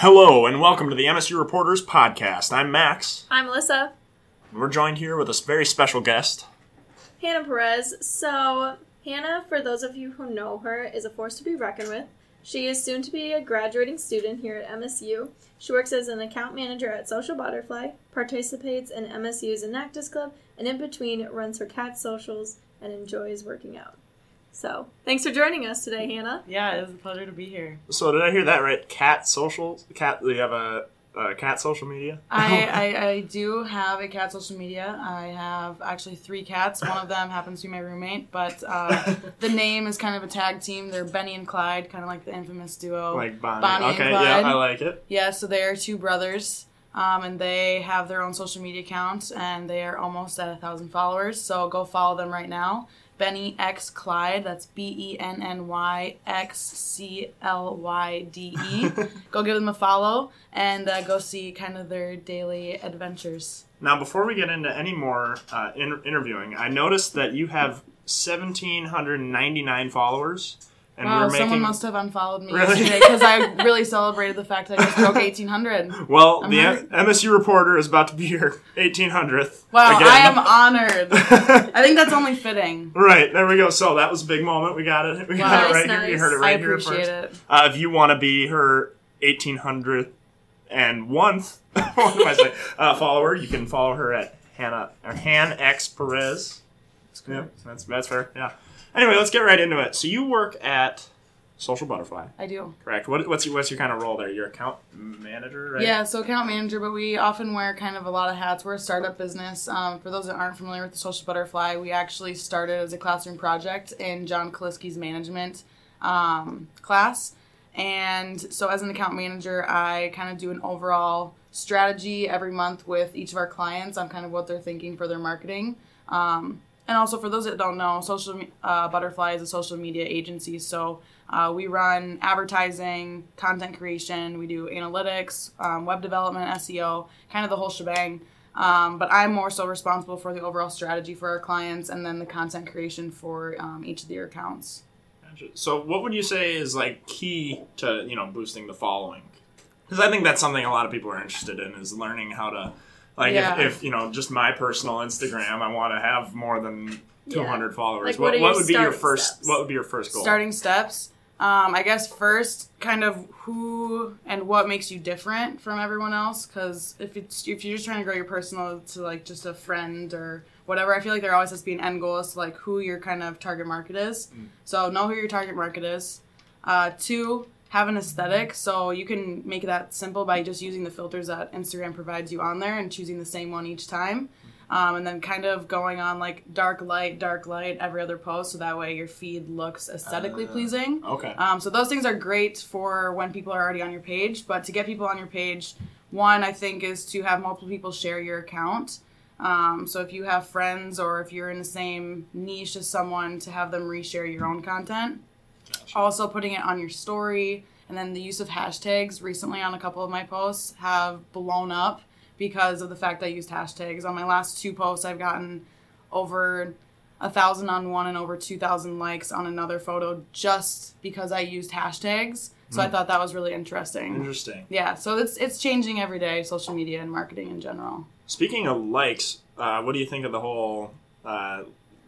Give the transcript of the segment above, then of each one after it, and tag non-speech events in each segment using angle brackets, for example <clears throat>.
Hello, and welcome to the MSU Reporters Podcast. I'm Max. I'm Alyssa. We're joined here with a very special guest. Hannah Perez. So, Hannah, for those of you who know her, is a force to be reckoned with. She is soon to be a graduating student here at MSU. She works as an account manager at Social Butterfly, participates in MSU's Enactus Club, and in between runs her cat socials and enjoys working out. So, thanks for joining us today, Hannah. Yeah, it was a pleasure to be here. So, did I hear that right? Cat social? Cat? Do you have a, a cat social media? I, <laughs> I, I do have a cat social media. I have actually three cats. One of them happens to be my roommate, but uh, <laughs> the name is kind of a tag team. They're Benny and Clyde, kind of like the infamous duo. like Bonnie. Bonnie and okay, Clyde. yeah, I like it. Yeah, so they are two brothers, um, and they have their own social media accounts, and they are almost at a thousand followers. So go follow them right now. Benny X Clyde. That's B E N N Y X C L Y D E. <laughs> Go give them a follow and uh, go see kind of their daily adventures. Now, before we get into any more uh, in- interviewing, I noticed that you have 1,799 followers. And wow, we're making. someone must have unfollowed me Really? yesterday because I really celebrated the fact that I just broke <laughs> 1800. well, I'm the not- M- MSU reporter is about to be your 1800th. Wow, again. I am honored. <laughs> I think that's only fitting. Right, there we go. So that was a big moment. We got it. We got it right Nice, here. You heard it I right here first. it. Uh, if you want to be her 1800th and once <laughs> what am I saying? Uh, follower, you can follow her at Hannah or Han X Perez. Yeah, that's that's fair. Yeah. Anyway, let's get right into it. So you work at Social Butterfly, I do. correct? What, what's your what's your kind of role there? You're account manager, right? Yeah, so account manager, but we often wear kind of a lot of hats. We're a startup business. Um, for those that aren't familiar with the Social Butterfly, we actually started as a classroom project in John Kaliski's management um, class. And so, as an account manager, I kind of do an overall strategy every month with each of our clients on kind of what they're thinking for their marketing. Um, and also, for those that don't know, Social uh, Butterfly is a social media agency. So uh, we run advertising, content creation, we do analytics, um, web development, SEO, kind of the whole shebang. Um, but I'm more so responsible for the overall strategy for our clients and then the content creation for um, each of their accounts. So, what would you say is like key to you know boosting the following? Because I think that's something a lot of people are interested in is learning how to, like, Yeah. if, if you know just my personal Instagram, I want to have more than two hundred followers. Like, what what what would be your first? steps? What would be your first goal? Starting steps. Um, I guess first, kind of who and what makes you different from everyone else. Because if it's if you're just trying to grow your personal to like just a friend or whatever, I feel like there always has to be an end goal as to like who your kind of target market is. So know who your target market is. Uh, two, have an aesthetic. So you can make that simple by just using the filters that Instagram provides you on there and choosing the same one each time. Um, and then kind of going on like dark light, dark light every other post, so that way your feed looks aesthetically Uh, pleasing. Okay. Um, so those things are great for when people are already on your page. But to get people on your page, one I think is to have multiple people share your account. Um, so if you have friends or if you're in the same niche as someone, to have them reshare your own content. Also putting it on your story, and then the use of hashtags. Recently, on a couple of my posts, have blown up because of the fact I used hashtags. On my last two posts, I've gotten over a thousand on one and over two thousand likes on another photo just because I used hashtags. So I thought that was really interesting. Interesting. Yeah, so it's it's changing every day, social media and marketing in general. Speaking of likes, uh, what do you think of the whole uh,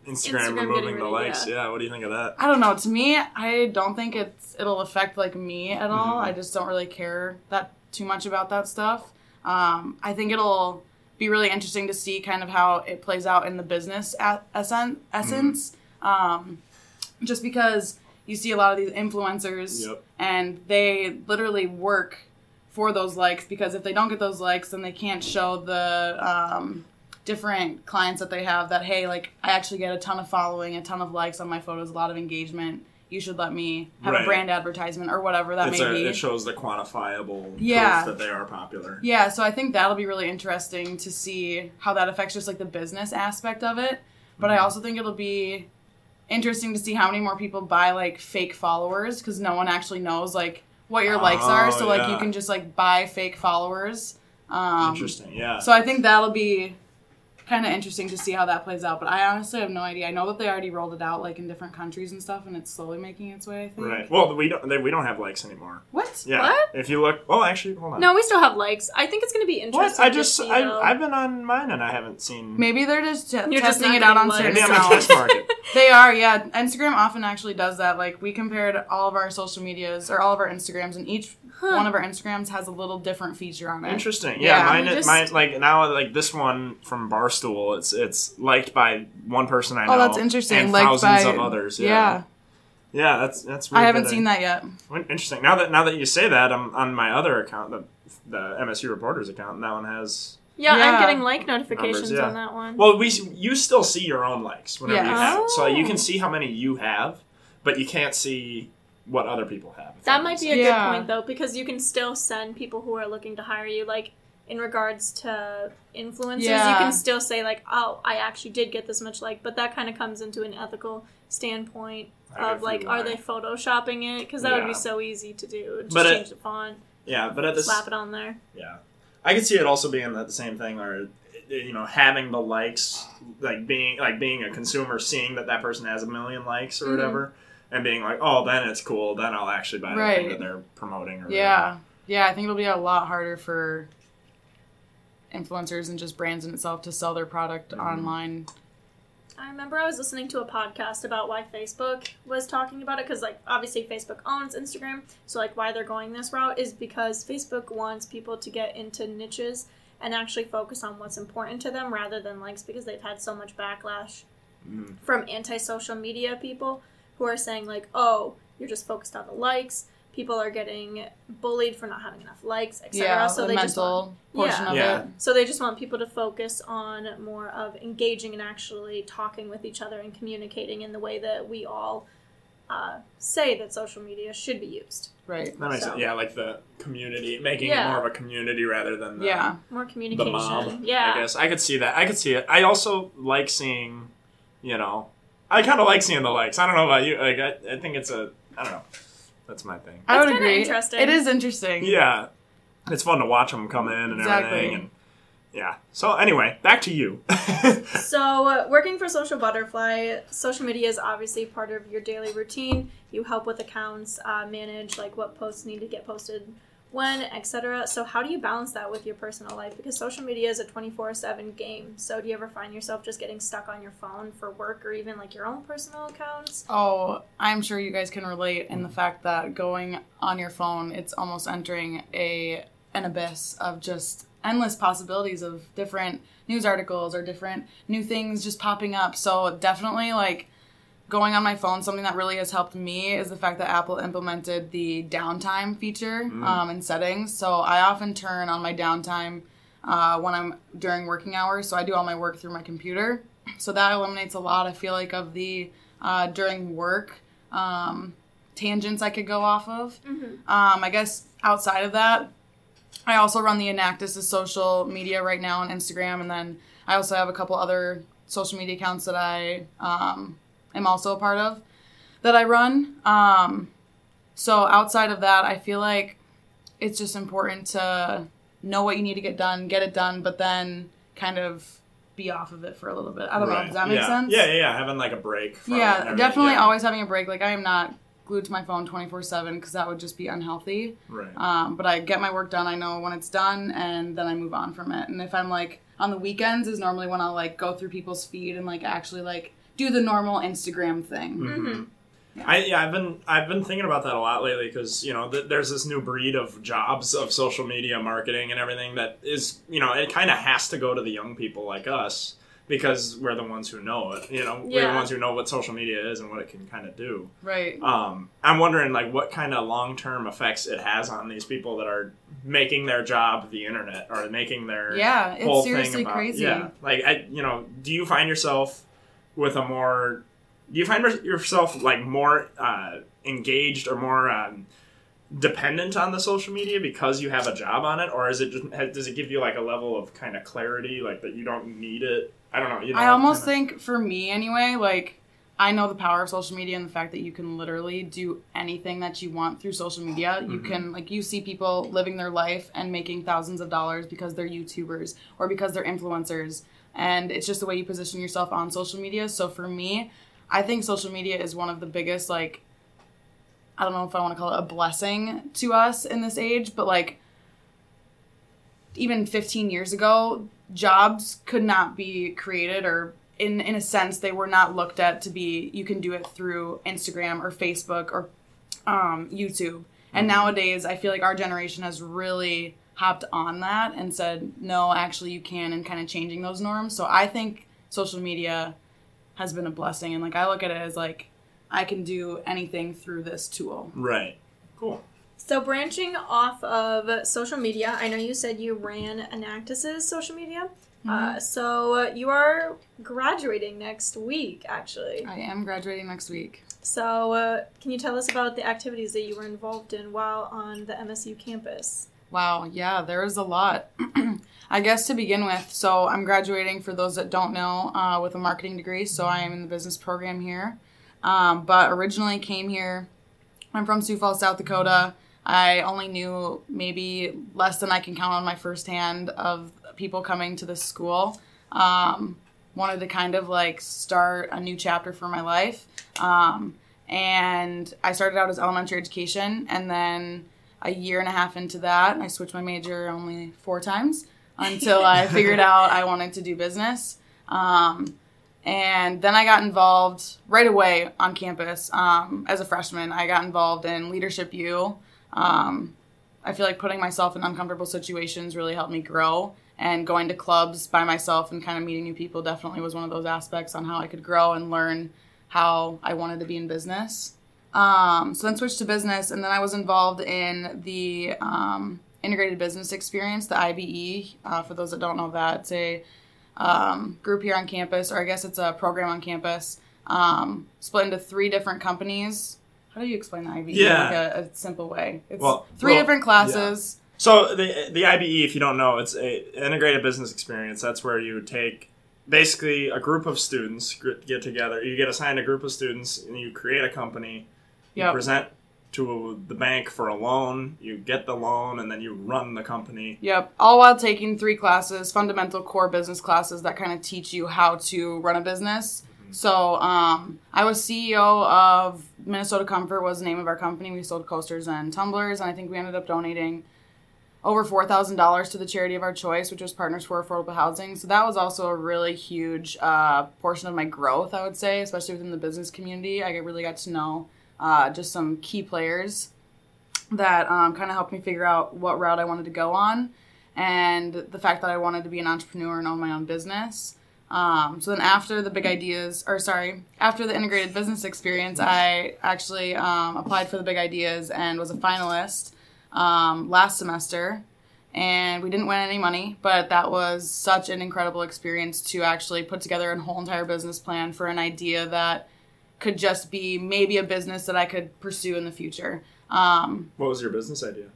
Instagram, Instagram removing the rid- likes? yeah. Yeah. What do you think of that? I don't know. To me, I don't think it's it'll affect like me at all. Mhm. I just don't really care that too much about that stuff. Um, I think it'll be really interesting to see kind of how it plays out in the business at essen- essence. Um, just because you see a lot of these influencers Yep. and they literally work for those likes because if they don't get those likes, then they can't show the um, different clients that they have that hey, like I actually get a ton of following, a ton of likes on my photos, a lot of engagement. You should let me have Right. a brand advertisement or whatever that It's may a, be. it shows the quantifiable Yeah. proof that they are popular. Yeah, so I think that'll be really interesting to see how that affects just like the business aspect of it. But I Mm-hmm. also think it'll be interesting to see how many more people buy like fake followers because no one actually knows like what your likes are. Oh, So like you can just like buy fake followers. Um, Interesting. Yeah. So I think that'll be kind of interesting to see how that plays out. But I honestly have no idea. I know that they already rolled it out like in different countries and stuff, and it's slowly making its way. I think. Right. Well, we don't they, we don't have likes anymore. What? Yeah. What? If you look, well, actually, hold on. No, we still have likes. I think it's going to be interesting. What? interesting. I to just see, I, I've been on mine and I haven't seen. Maybe they're just t- You're testing not it out on getting certain Maybe I'm a accounts. test market. <laughs> <laughs> They are, yeah. Instagram often actually does that. Like we compared all of our social medias or all of our Instagrams, and each Huh. one of our Instagrams has a little different feature on it. Interesting. Yeah, Yeah. mine, just- mine like now like this one from Barstool. It's it's liked by one person I know. Oh, that's interesting. And Liked thousands by of others. yeah. Yeah. Yeah, that's that's. I haven't good. seen that yet. Interesting. Now that now that you say that, I'm on my other account, the the MSU Reporters account. And that one has. Yeah, Yeah. I'm getting like notifications Numbers, yeah. on that one. Well, we you still see your own likes whenever you have it, so you Oh. can see how many you have, but you can't see what other people have. if that might be a Yeah. good point though, because you can still send people who are looking to hire you, like in regards to influencers, you can still say like, "Oh, I actually did get this much like," but that kind of comes into an ethical standpoint Like, of like, are they photoshopping it? Because that would be so easy to do. Just But it- change the font, Yeah, but at this slap it on there. Yeah, I could see it also being the same thing, or you know, having the likes, like being like being a consumer, seeing that that person has a million likes or Mhm. whatever, and being like, oh, then it's cool. Then I'll actually buy the thing that they're promoting. Or Yeah, yeah. I think it'll be a lot harder for influencers and just brands in itself to sell their product Mhm. online. I remember I was listening to a podcast about why Facebook was talking about it because, like, obviously Facebook owns Instagram, so like why they're going this route is because Facebook wants people to get into niches and actually focus on what's important to them rather than likes because they've had so much backlash Mm. from anti-social media people who are saying like, "Oh, you're just focused on the likes." People are getting bullied for not having enough likes, etc. Yeah, so the they just want mental portion Yeah. of Yeah. it. so they just want people to focus on more of engaging and actually talking with each other and communicating in the way that we all uh, say that social media should be used. Right. That makes So- sense. Yeah, like the community, making Yeah. it more of a community rather than the, Yeah. More communication. the communication. mob. yeah. I guess I could see that. I could see it. I also like seeing, you know, I kind of like seeing the likes. I don't know about you. Like, I, I think it's a, I don't know. That's my thing. I would kinda agree. interesting. It is interesting. Yeah, it's fun to watch them come in and Exactly. everything. And yeah. So anyway, back to you. <laughs> So, uh, working for Social Butterfly, social media is obviously part of your daily routine. You help with accounts, uh, manage like what posts need to get posted when, etc. So, how do you balance that with your personal life? Because social media is a 24 7 game. So, do you ever find yourself just getting stuck on your phone for work or even like your own personal accounts? Oh, I'm sure you guys can relate in the fact that going on your phone, it's almost entering a an abyss of just endless possibilities of different news articles or different new things just popping up. So definitely like going on my phone, something that really has helped me is the fact that Apple implemented the downtime feature um, in settings. So I often turn on my downtime uh, when I'm during working hours. So I do all my work through my computer. So that eliminates a lot. I feel like of the uh, during work um, tangents I could go off of. Um, I guess outside of that, I also run the Enactus social media right now on Instagram, and then I also have a couple other social media accounts that I um, am also a part of that I run. Um, so outside of that, I feel like it's just important to know what you need to get done, get it done, but then kind of be off of it for a little bit. I don't know. Does that make yeah. sense? Yeah, yeah, yeah. Having like a break. From Yeah, definitely Yeah. always having a break. Like I am not glued to my phone 24/7 because that would just be unhealthy. Right. Um, but I get my work done. I know when it's done, and then I move on from it. And if I'm like on the weekends, is normally when I'll like go through people's feed and like actually like do the normal Instagram thing. Mhm. I yeah, I've been I've been thinking about that a lot lately because you know th- there's this new breed of jobs of social media marketing and everything that is you know it kind of has to go to the young people like us because we're the ones who know it. You know, we're the ones who know what social media is and what it can kind of do. Right. Um, I'm wondering like what kind of long term effects it has on these people that are making their job the internet or making their Yeah, it's whole seriously thing about, crazy. Yeah, like I, you know, do you find yourself with a more, do you find yourself like more uh, engaged or more um, dependent on the social media because you have a job on it, or is it just does it give you like a level of kind of clarity, like that you don't need it? I don't know. You know I almost kinda- think for me anyway, like I know the power of social media and the fact that you can literally do anything that you want through social media. You can like you see people living their life and making thousands of dollars because they're YouTubers or because they're influencers. And it's just the way you position yourself on social media. So for me, I think social media is one of the biggest like I don't know if I want to call it a blessing to us in this age, but like even 15 years ago, jobs could not be created or in in a sense they were not looked at to be you can do it through Instagram or Facebook or um, YouTube. And nowadays, I feel like our generation has really hopped on that and said, no, actually, you can, and kind of changing those norms. So I think social media has been a blessing. And like, I look at it as like, I can do anything through this tool. Right. Cool. So branching off of social media, I know you said you ran Enactus's social media. Uh, so uh, you are graduating next week, actually. I am graduating next week. So uh, can you tell us about the activities that you were involved in while on the MSU campus? Wow, yeah, there is a lot. <clears throat> I guess to begin with, so I'm graduating, for those that don't know, uh, with a marketing degree. So I am in the business program here. Um, but originally came here, I'm from Sioux Falls, South Dakota. I only knew maybe less than I can count on my first hand of people coming to this school. Um, wanted to kind of like start a new chapter for my life. Um, and I started out as elementary education, and then a year and a half into that, I switched my major only four times until I <laughs> figured out I wanted to do business. Um, and then I got involved right away on campus um, as a freshman. I got involved in Leadership U. Um, I feel like putting myself in uncomfortable situations really helped me grow. And going to clubs by myself and kind of meeting new people definitely was one of those aspects on how I could grow and learn how I wanted to be in business. Um, so then switched to business, and then I was involved in the um, integrated business experience, the IBE. Uh, for those that don't know that, it's a um, group here on campus, or I guess it's a program on campus, um, split into three different companies. How do you explain the IBE Yeah. in like a, a simple way? It's Well- three well, different classes. So the the IBE, if you don't know, it's a integrated business experience. That's where you take basically a group of students get together. You get assigned a group of students, and you create a company. You present to the bank for a loan. You get the loan, and then you run the company. Yep. All while taking three classes, fundamental core business classes that kind of teach you how to run a business. So um, I was CEO of Minnesota Comfort was the name of our company. We sold coasters and tumblers, and I think we ended up donating over four thousand dollars to the charity of our choice, which was Partners for Affordable Housing. So that was also a really huge uh, portion of my growth, I would say, especially within the business community. I really got to know uh, just some key players that um, kind of helped me figure out what route I wanted to go on, and the fact that I wanted to be an entrepreneur and own my own business. Um, so then after the big ideas, or sorry, after the integrated business experience, I actually um, applied for the big ideas and was a finalist um, last semester. And we didn't win any money, but that was such an incredible experience to actually put together a whole entire business plan for an idea that could just be maybe a business that I could pursue in the future. Um, What was your business idea?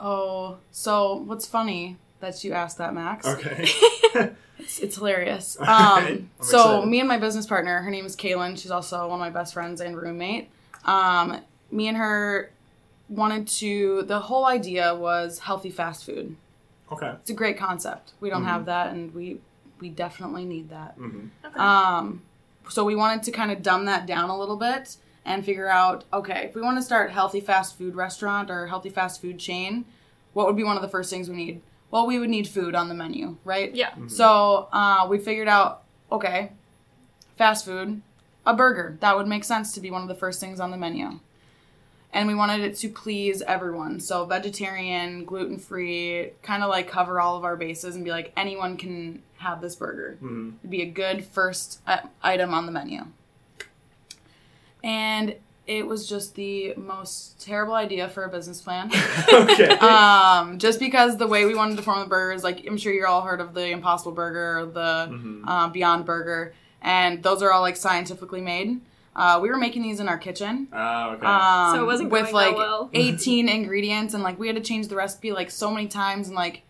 oh, so what's funny that you asked that, Max? Okay. <laughs> It's, it's hilarious. <laughs> Um, right. So excited. me and my business partner, her name is Kaylin. She's also one of my best friends and roommate. Um, me and her wanted to. The whole idea was healthy fast food. okay. It's a great concept. We don't Mm-hmm. have that, and we we definitely need that. hmm Okay. Um, so we wanted to kind of dumb that down a little bit and figure out, okay, if we want to start healthy fast food restaurant or healthy fast food chain, what would be one of the first things we need? Well, we would need food on the menu, right? yeah. So uh, we figured out, okay, fast food, a burger. That would make sense to be one of the first things on the menu. And we wanted it to please everyone. So vegetarian, gluten free, kind of like cover all of our bases and be like, anyone can have this burger. hmm It'd be a good first uh, item on the menu. And it was just the most terrible idea for a business plan. <laughs> okay. <laughs> um, just because the way we wanted to form the burgers, like I'm sure you're all heard of the Impossible Burger or the Mhm. uh, Beyond Burger, and those are all like scientifically made. Uh, we were making these in our kitchen. Ah, okay. Um, So it wasn't with going like that well. <laughs> <laughs> 18 ingredients, and like we had to change the recipe like so many times. And like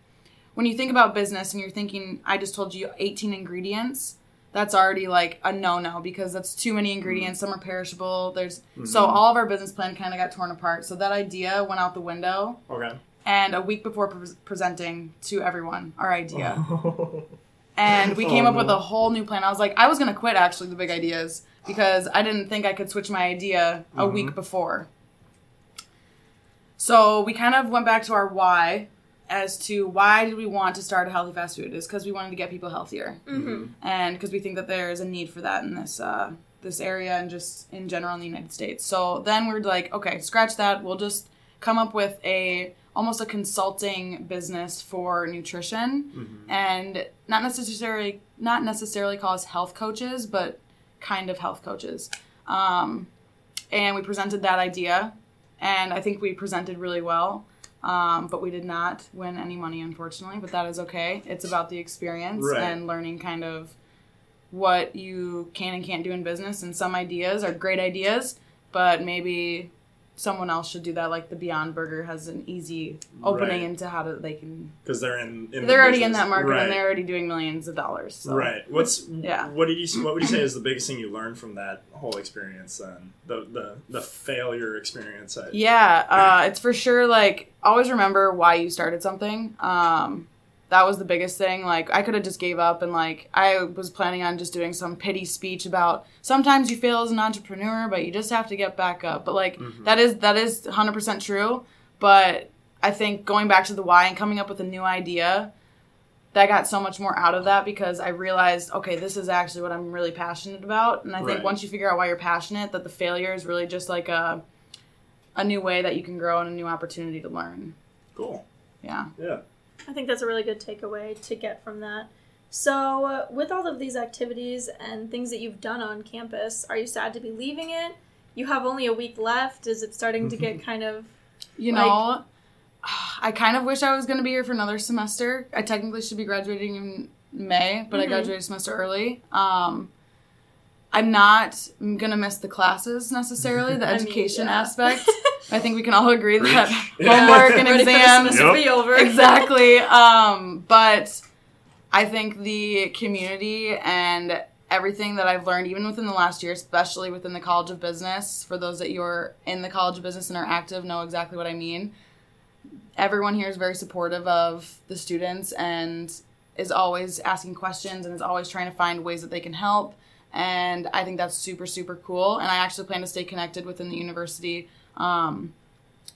when you think about business and you're thinking, I just told you 18 ingredients, that's already like a no no because that's too many ingredients. Some are perishable. There's Mm-hmm. so all of our business plan kind of got torn apart. So that idea went out the window. Okay. And a week before pre- presenting to everyone our idea, <laughs> and we <laughs> came Oh, up with a whole new plan. I was like, I was gonna quit actually the big ideas because I didn't think I could switch my idea a Mm-hmm. week before. So we kind of went back to our why as to why did we want to start a healthy fast food is because we wanted to get people healthier Mm-hmm. and because we think that there is a need for that in this uh, this area and just in general in the United States. So then we're like, okay, scratch that. We'll just come up with a almost a consulting business for nutrition and not necessarily not necessarily call us health coaches, but kind of health coaches. Um, and we presented that idea, and I think we presented really well. Um, but we did not win any money, unfortunately. But that is okay. It's about the experience Right. and learning kind of what you can and can't do in business. And some ideas are great ideas, but maybe someone else should do that. Like the Beyond Burger has an easy opening Right. into how to they can. Because they're in. in They're already in that market right. and they're already doing millions of dollars. So. Right. What's Yeah. What did you What would you say <clears throat> is the biggest thing you learned from that whole experience? Then the the the failure experience. I, Yeah, uh, it's for sure. Like, always remember why you started something. Um, that was the biggest thing. Like, I could have just gave up and like I was planning on just doing some pity speech about sometimes you fail as an entrepreneur, but you just have to get back up. But like mm-hmm. that is that is 100% true. But I think going back to the why and coming up with a new idea that got so much more out of that because I realized, okay, this is actually what I'm really passionate about. And I think Right. once you figure out why you're passionate, that the failure is really just like a a new way that you can grow and a new opportunity to learn. Cool. Yeah. Yeah. I think that's a really good takeaway to get from that. So, uh, with all of these activities and things that you've done on campus, are you sad to be leaving it? You have only a week left. Is it starting to get <laughs> kind of. You Like- know, I kind of wish I was going to be here for another semester. I technically should be graduating in May, but I Mhm. graduated a semester early. Um, I'm not going to miss the classes necessarily, the <laughs> I mean, education yeah. aspect. I think we can all agree that Yeah. homework and Ready for the exams semester to Yep. be over. exactly. Um, but I think the community and everything that I've learned, even within the last year, especially within the College of Business, for those that you're in the College of Business and are active, know exactly what I mean. Everyone here is very supportive of the students and is always asking questions and is always trying to find ways that they can help. And I think that's super, super cool. And I actually plan to stay connected within the university um,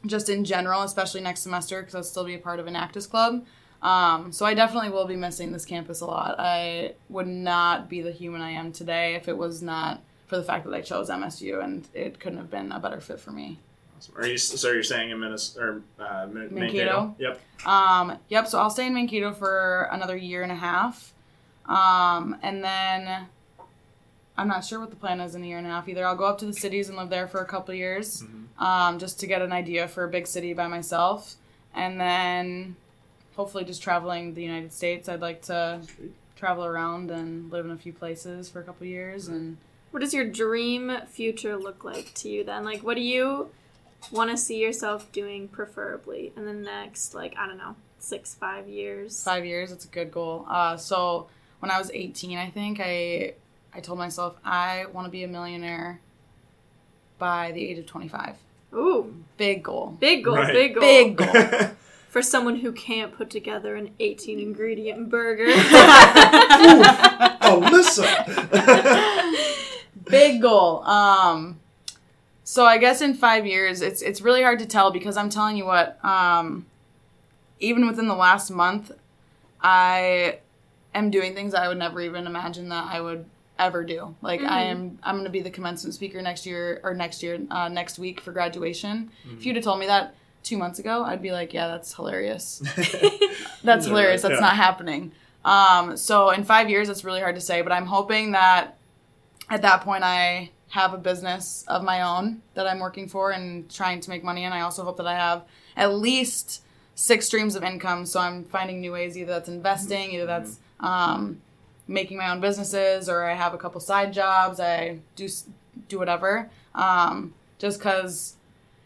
just in general, especially next semester, because I'll still be a part of Enactus Club. Um, so I definitely will be missing this campus a lot. I would not be the human I am today if it was not for the fact that I chose MSU, and it couldn't have been a better fit for me. Awesome. Are you so you're saying in Minnesota or uh, Min- Mankato? Yep. Um, yep. So I'll stay in Mankato for another year and a half, um, and then I'm not sure what the plan is in a year and a half either. I'll go up to the cities and live there for a couple years, um, just to get an idea for a big city by myself, and then hopefully just traveling the United States. I'd like to travel around and live in a few places for a couple years and. What does your dream future look like to you then? Like, what do you want to see yourself doing preferably in the next, like, I don't know, six, five years? five years it's a good goal uh, so when i was 18 i think i i told myself i want to be a millionaire by the age of 25 Ooh, big goal big goal, Right. big goal. big goal <laughs> For someone who can't put together an 18 ingredient burger. <laughs> Oh, Alyssa. big goal um so i guess in five years it's it's really hard to tell because i'm telling you what um even within the last month i am doing things i would never even imagine that i would ever do like i am i'm going to be the commencement speaker next year or next year uh, next week for graduation if you'd have told me that two months ago i'd be like yeah that's hilarious <laughs> <laughs> that's Yeah, hilarious. That's yeah. not happening. Um, so in five years, it's really hard to say, but I'm hoping that at that point I have a business of my own that I'm working for and trying to make money in. I also hope that I have at least six streams of income. So I'm finding new ways, either that's investing, either that's um, making my own businesses, or I have a couple side jobs. I do do whatever. Um, just because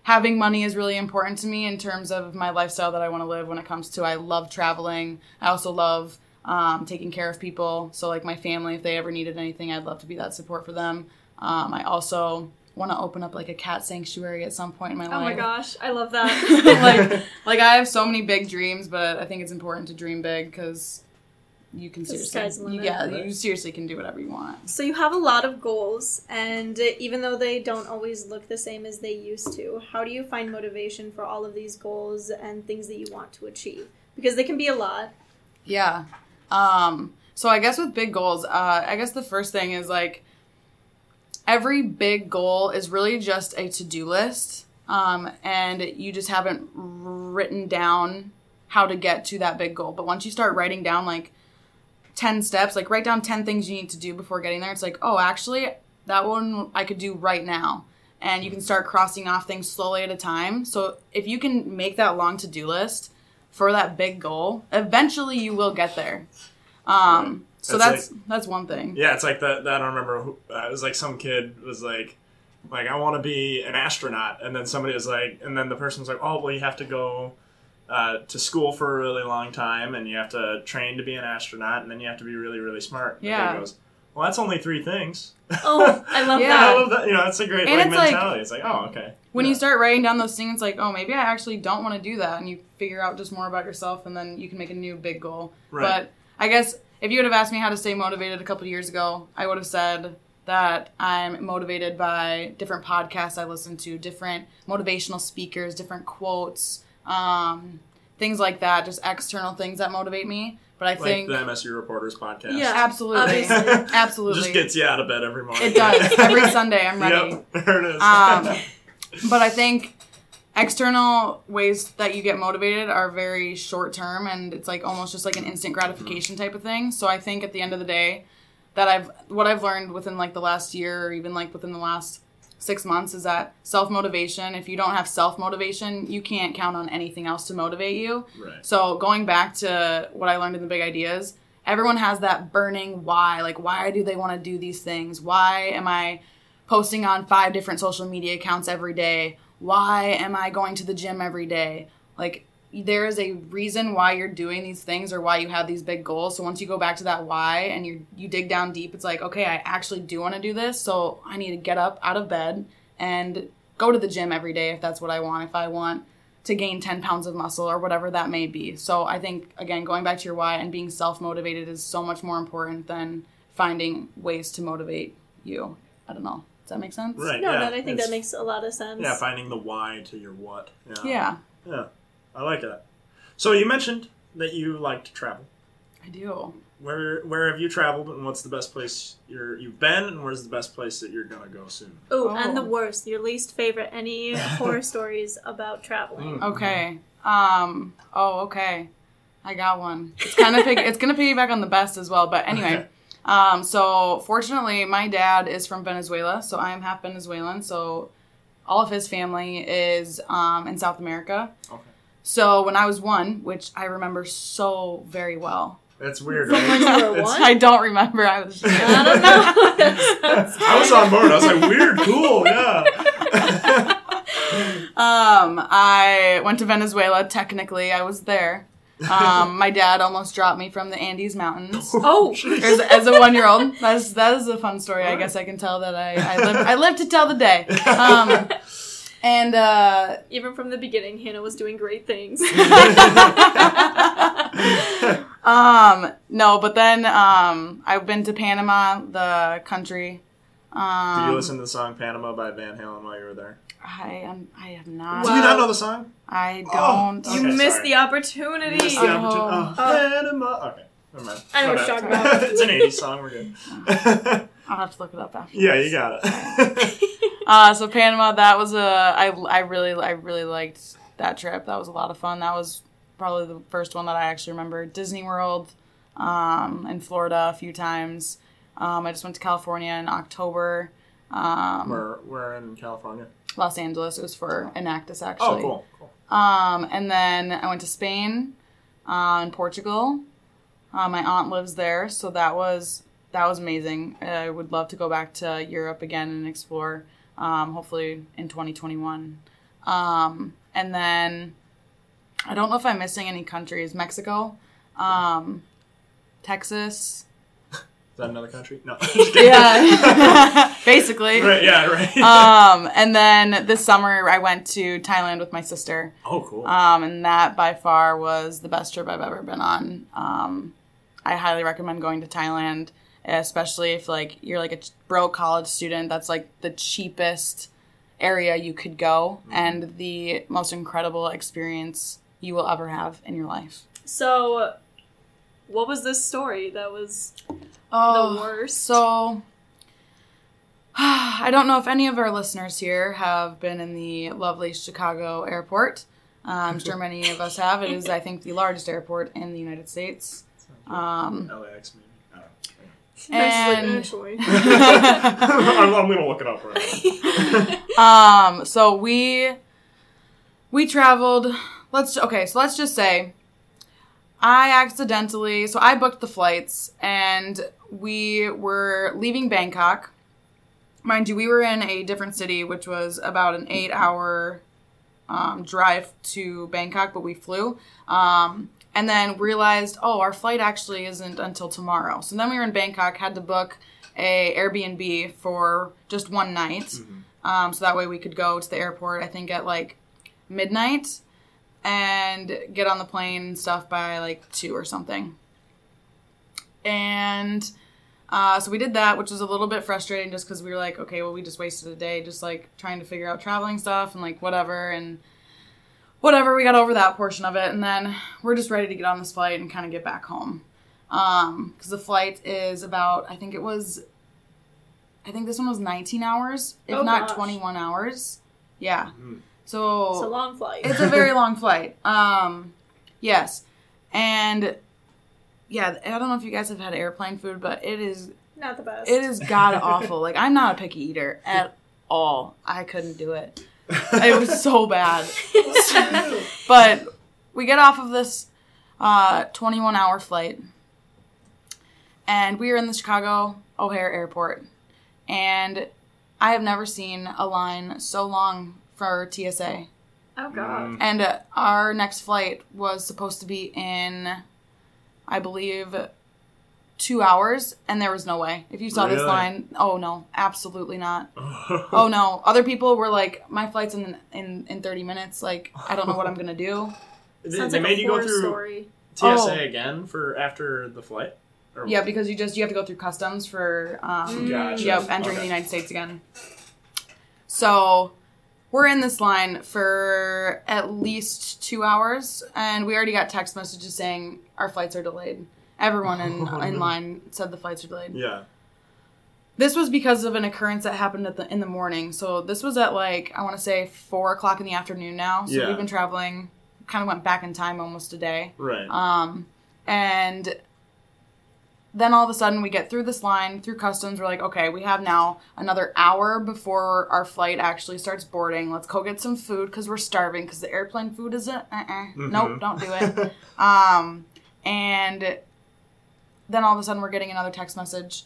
having money is really important to me in terms of my lifestyle that I want to live when it comes to I love traveling. I also love um, taking care of people. So like my family, if they ever needed anything, I'd love to be that support for them. Um, I also want to open up like a cat sanctuary at some point in my Oh life. Oh my gosh, I love that. <laughs> <laughs> like, like I have so many big dreams, but I think it's important to dream big because you can seriously, sky's the limit. yeah, you seriously can do whatever you want. so you have a lot of goals, and even though they don't always look the same as they used to, how do you find motivation for all of these goals and things that you want to achieve? Because they can be a lot. Yeah. Um, so I guess with big goals, uh, I guess the first thing is like every big goal is really just a to do list. Um, and you just haven't written down how to get to that big goal. But once you start writing down like 10 steps, like write down 10 things you need to do before getting there, it's like, oh, actually, that one I could do right now. And you can start crossing off things slowly at a time. So if you can make that long to do list, for that big goal, eventually you will get there. Um, so That's that's that's one thing. Yeah, it's like that. that I don't remember. Who, uh, it was like some kid was like, like I want to be an astronaut, and then somebody was like, and then the person was like, oh well, you have to go uh, to school for a really long time, and you have to train to be an astronaut, and then you have to be really really smart. And Yeah. goes, well, that's only three things. Oh, I love <laughs> Yeah. I that. love that. You know, that's a great And like it's like- mentality. it's like, oh, okay. When Yeah. you start writing down those things, it's like, oh, maybe I actually don't want to do that, and you figure out just more about yourself, and then you can make a new big goal. Right. But I guess if you would have asked me how to stay motivated a couple years ago, I would have said that I'm motivated by different podcasts I listen to, different motivational speakers, different quotes, um, things like that, just external things that motivate me. But I like think the MSU Reporters podcast. Yeah. absolutely, absolutely, just gets you out of bed every morning. It does. <laughs> Every Sunday, I'm ready. Yep, there it is. Um, <laughs> but I think external ways that you get motivated are very short term and it's like almost just like an instant gratification type of thing. So I think at the end of the day that I've what I've learned within like the last year or even like within the last 6 months is that self-motivation, if you don't have self-motivation, you can't count on anything else to motivate you. right. So going back to what I learned in the big ideas, everyone has that burning why. Like why do they want to do these things? Why am I posting on five different social media accounts every day? Why am I going to the gym every day? Like there is a reason why you're doing these things or why you have these big goals. So once you go back to that why and you you dig down deep, it's like, okay, I actually do want to do this, so I need to get up out of bed and go to the gym every day if that's what I want. If I want to gain 10 pounds of muscle or whatever that may be. So I think again going back to your why and being self-motivated is so much more important than finding ways to motivate you. I don't know. Does that make sense? Right. No, yeah. that I think It's- that makes a lot of sense. Yeah, finding the why to your what. Yeah. Yeah, Yeah. I like that. So you mentioned that you like to travel. I do. Where where have you traveled and what's the best place you're you've been and where's the best place that you're gonna go soon? Ooh, Oh. and the worst, your least favorite. Any <laughs> horror stories about traveling? Mm. Okay. Um oh, okay. I got one. It's kind of it's going to piggyback on the best as well, but anyway. Okay. Um so fortunately my dad is from Venezuela, so I am half Venezuelan, so all of his family is um in South America. Okay. So when I was 1, which I remember so very well. That's weird, right? you It's- I don't remember. I was just I don't know. I was on board. I was like, weird, cool, yeah. <laughs> Um, I went to Venezuela. Technically, I was there. Um, my dad almost dropped me from the Andes Mountains. <laughs> oh, As, as a one-year-old, that is that is a fun story. I guess I can tell that I I live I live to tell the day. <laughs> Um, and uh, even from the beginning, Hannah was doing great things. <laughs> <laughs> um, no, but then um, I've been to Panama, the country. Um, Did you listen to the song Panama by Van Halen while you were there? I am. I have not. Do you not know the song? I Oh, don't. you Okay, missed sorry. the opportunity. Missed the Oh. opportunity. Oh, Panama. Okay, never mind. I know My what you're talking about. <laughs> it's an 80s song, we're good. I'll have to look it up after. yeah, you got it. Uh, so Panama, that was a I I really I really liked that trip. That was a lot of fun. That was probably the first one that I actually remember. Disney World, um, in Florida a few times. Um, I just went to California in October. Um, we're, we're in California. Los Angeles. It was for Enactus Oh, actually. cool. cool. Um, and then I went to Spain, uh, and Portugal. Uh, my aunt lives there, so that was that was amazing. I would love to go back to Europe again and explore. Um, hopefully in 2021. Um, and then I don't know if I'm missing any countries. Mexico. Um, Texas. <laughs> Is that another country? No. <laughs> Yeah, <laughs> basically. right. Yeah. Right. Um, and then this summer I went to Thailand with my sister. oh, cool. Um, and that by far was the best trip I've ever been on. Um, I highly recommend going to Thailand, especially if like you're like a broke college student. That's like the cheapest area you could go and the most incredible experience you will ever have in your life. So, what was this story that was Oh, the worst? So, <sighs> I don't know if any of our listeners here have been in the lovely Chicago airport. Uh, I'm sure <laughs> many of us have. It is, I think, the largest airport in the United States. Um, LAX maybe. I don't and- Actually, know. <laughs> I'm, I'm gonna look it up right now. <laughs> um, so we we traveled. Let's okay. So let's just say I accidentally. So I booked the flights, and we were leaving Bangkok. Mind you, we were in a different city, which was about an eight-hour um, drive to Bangkok, but we flew. Um, and then realized, oh, our flight actually isn't until tomorrow. So then we were in Bangkok, had to book a Airbnb for just one night. Um, so that way we could go to the airport, I think at like midnight and get on the plane and stuff by like two or something. And uh, so we did that, which was a little bit frustrating just because we were like, okay, well, we just wasted a day just like trying to figure out traveling stuff and like whatever. And whatever, we got over that portion of it. And then we're just ready to get on this flight and kind of get back home. Um, because the flight is about, I think it was, I think this one was 19 hours, if Oh, not gosh. 21 hours. Yeah. Mhm. So it's a long flight. it's a very <laughs> long flight. Um, yes, and yeah, I don't know if you guys have had airplane food, but it is Not the best. it is god <laughs> awful. Like I'm not a picky eater at all. I couldn't do it. <laughs> It was so bad. <laughs> but we get off of this uh, 21 hour flight, and we are in the Chicago O'Hare Airport, and I have never seen a line so long for TSA. oh god. And uh, our next flight was supposed to be in, I believe, two hours, and there was no way. If you saw this Really? line, oh no, absolutely not. <laughs> Oh no, other people were like, my flight's in in in thirty minutes. Like, I don't know what I'm gonna do. <laughs> They, Sounds they like made a you go horror through story. TSA Oh. again for after the flight. Or- Yeah, because you just you have to go through customs for um, Gotcha. yep entering the Okay. United States again. So we're in this line for at least two hours, and we already got text messages saying our flights are delayed. Everyone in Oh, <laughs> in no. line said the flights are delayed. Yeah. This was because of an occurrence that happened at the in the morning. So this was at like I want to say four o'clock in the afternoon now. So Yeah. we've been traveling, kind of went back in time almost a day. Right. Um, and then all of a sudden we get through this line through customs. We're like, okay, we have now another hour before our flight actually starts boarding. Let's go get some food because we're starving. Because the airplane food is a uh-uh. nope, don't do it. <laughs> um, and then all of a sudden we're getting another text message.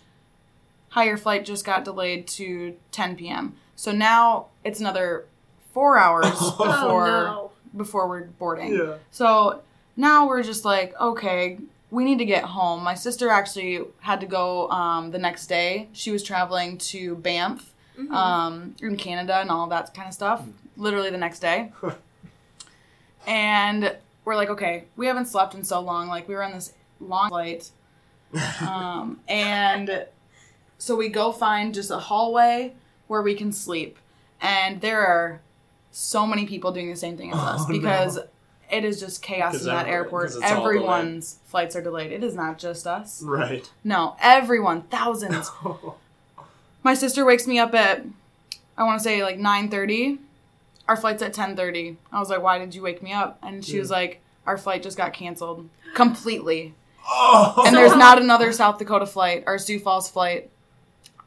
Hi, your flight just got delayed to 10 p.m. So now it's another four hours <laughs> Oh, before oh no. before we're boarding. yeah. So now we're just like, okay, we need to get home. My sister actually had to go um, the next day. She was traveling to Banff Mhm. um, in Canada and all that kind of stuff, literally the next day. <laughs> and we're like, okay, we haven't slept in so long. Like, we were on this long flight. Um, and so we go find just a hallway where we can sleep. And there are so many people doing the same thing as <laughs> us Oh, because no. it is just chaos in that airport. 'cause it's all Everyone's flights are delayed. It is not just us. Right. No, everyone, thousands. <laughs> My sister wakes me up at I want to say like 9:30. Our flight's at 10:30. I was like, "Why did you wake me up?" And she was like, "Our flight just got canceled completely." Oh. And there's not another South Dakota flight or Sioux Falls flight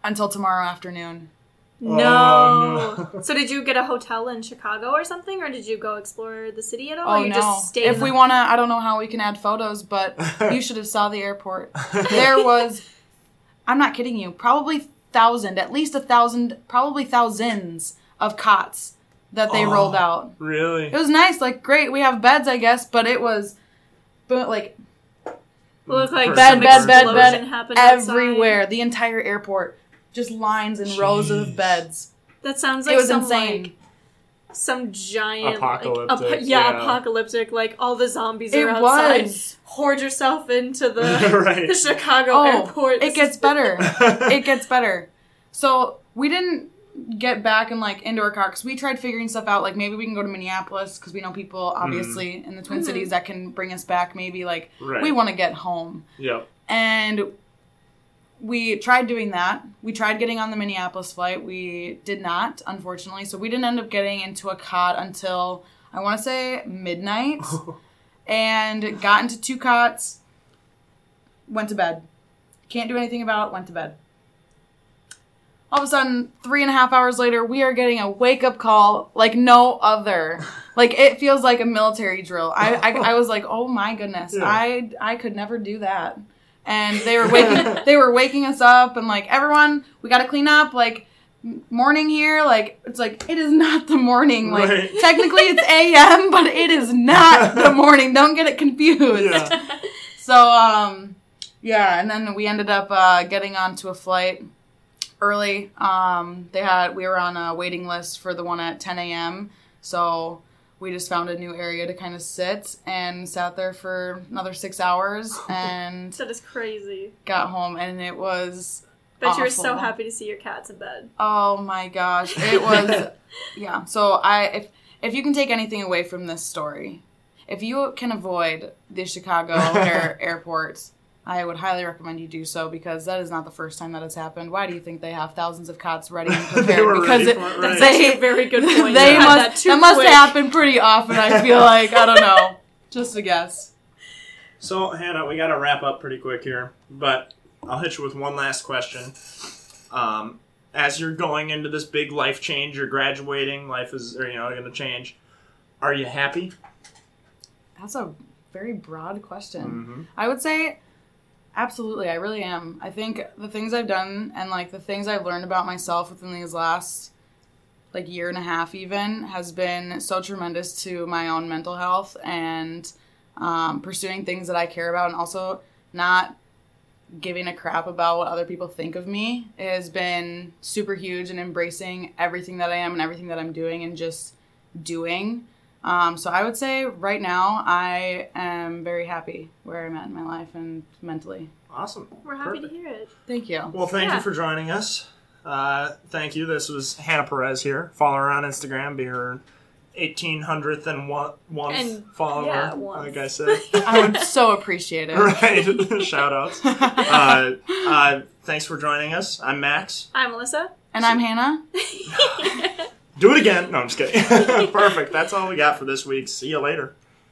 until tomorrow afternoon. Oh, no. Oh, no. So did you get a hotel in Chicago or something, or did you go explore the city at all? Oh or you no. just stayed If we want to I don't know how we can add photos, but <laughs> you should have saw the airport. There was I'm not kidding you, probably thousand, at least a thousand, probably thousands of cots that they Oh. rolled out. really? It was nice, like great, we have beds, I guess, but it was, but like, look like Bed, some bed, bed, bed, explosion happened outside. Everywhere, the entire airport, just lines and rows of beds. That sounds like It was some insane. like some giant Apocalyptic, Like, ap- yeah, yeah. apocalyptic. Like all the zombies It are outside. was. Hoard yourself into the <laughs> right. the Chicago Oh, airport. it gets better. <laughs> it gets better. So we didn't get back and like into indoor car because we tried figuring stuff out. Like maybe we can go to Minneapolis because we know people obviously in the Twin Mhm. Cities that can bring us back. Maybe like right. we want to get home, Yeah. and we tried doing that. We tried getting on the Minneapolis flight. We did not, unfortunately. So we didn't end up getting into a cot until I want to say midnight, <laughs> and got into two cots. Went to bed. Can't do anything about it. Went to bed. All of a sudden, three and a half hours later, we are getting a wake up call like no other. Like it feels like a military drill. I, I, I was like, oh my goodness, Yeah. I I could never do that. And they were waking <laughs> they were waking us up and like everyone, we got to clean up. Like morning here, like it's like it is not the morning. Like Right. <laughs> technically it's a.m., but it is not <laughs> the morning. Don't get it confused. Yeah. So um yeah, and then we ended up uh, getting onto a flight early. Um, they had we were on a waiting list for the one at 10 a.m. So we just found a new area to kind of sit and sat there for another six hours <laughs> and That is crazy. got home and it was Bet you were so happy to see your cats in bed. oh my gosh it was <laughs> yeah so I if if you can take anything away from this story if you can avoid the Chicago <laughs> air, airport I would highly recommend you do so because that is not the first time that has happened. Why do you think they have thousands of cots ready and <laughs> They prepared? were because ready it, for it, <laughs> right. actually they a <laughs> very good point. they You had must that, that must happen pretty often. I feel like I don't know. Just a guess. So, Hannah, we got to wrap up pretty quick here, but I'll hit you with one last question. Um, as you're going into this big life change, you're graduating, life is, or, you know, going to change. Are you happy? That's a very broad question. Mm-hmm. I would say absolutely. I really am. I think the things I've done and like the things I've learned about myself within these last like year and a half even has been so tremendous to my own mental health and um, pursuing things that I care about and also not giving a crap about what other people think of me has been super huge and embracing everything that I am and everything that I'm doing and just doing. Um, so I would say right now I am very happy where I'm at in my life and mentally. Awesome. We're happy Perfect. to hear it. Thank you. Well, thank Yeah. you for joining us. Uh, thank you. This was Hannah Perez here. Follow her on Instagram. Be her 1800th and one, one And- follower, yeah, once. like I said. <laughs> I would so appreciate it. right. <laughs> Shout outs. <laughs> Uh, uh, thanks for joining us. I'm Max. I'm Melissa. And I'm Hannah. Do it again. No, I'm just kidding. <laughs> Perfect. That's all we got for this week. See you later.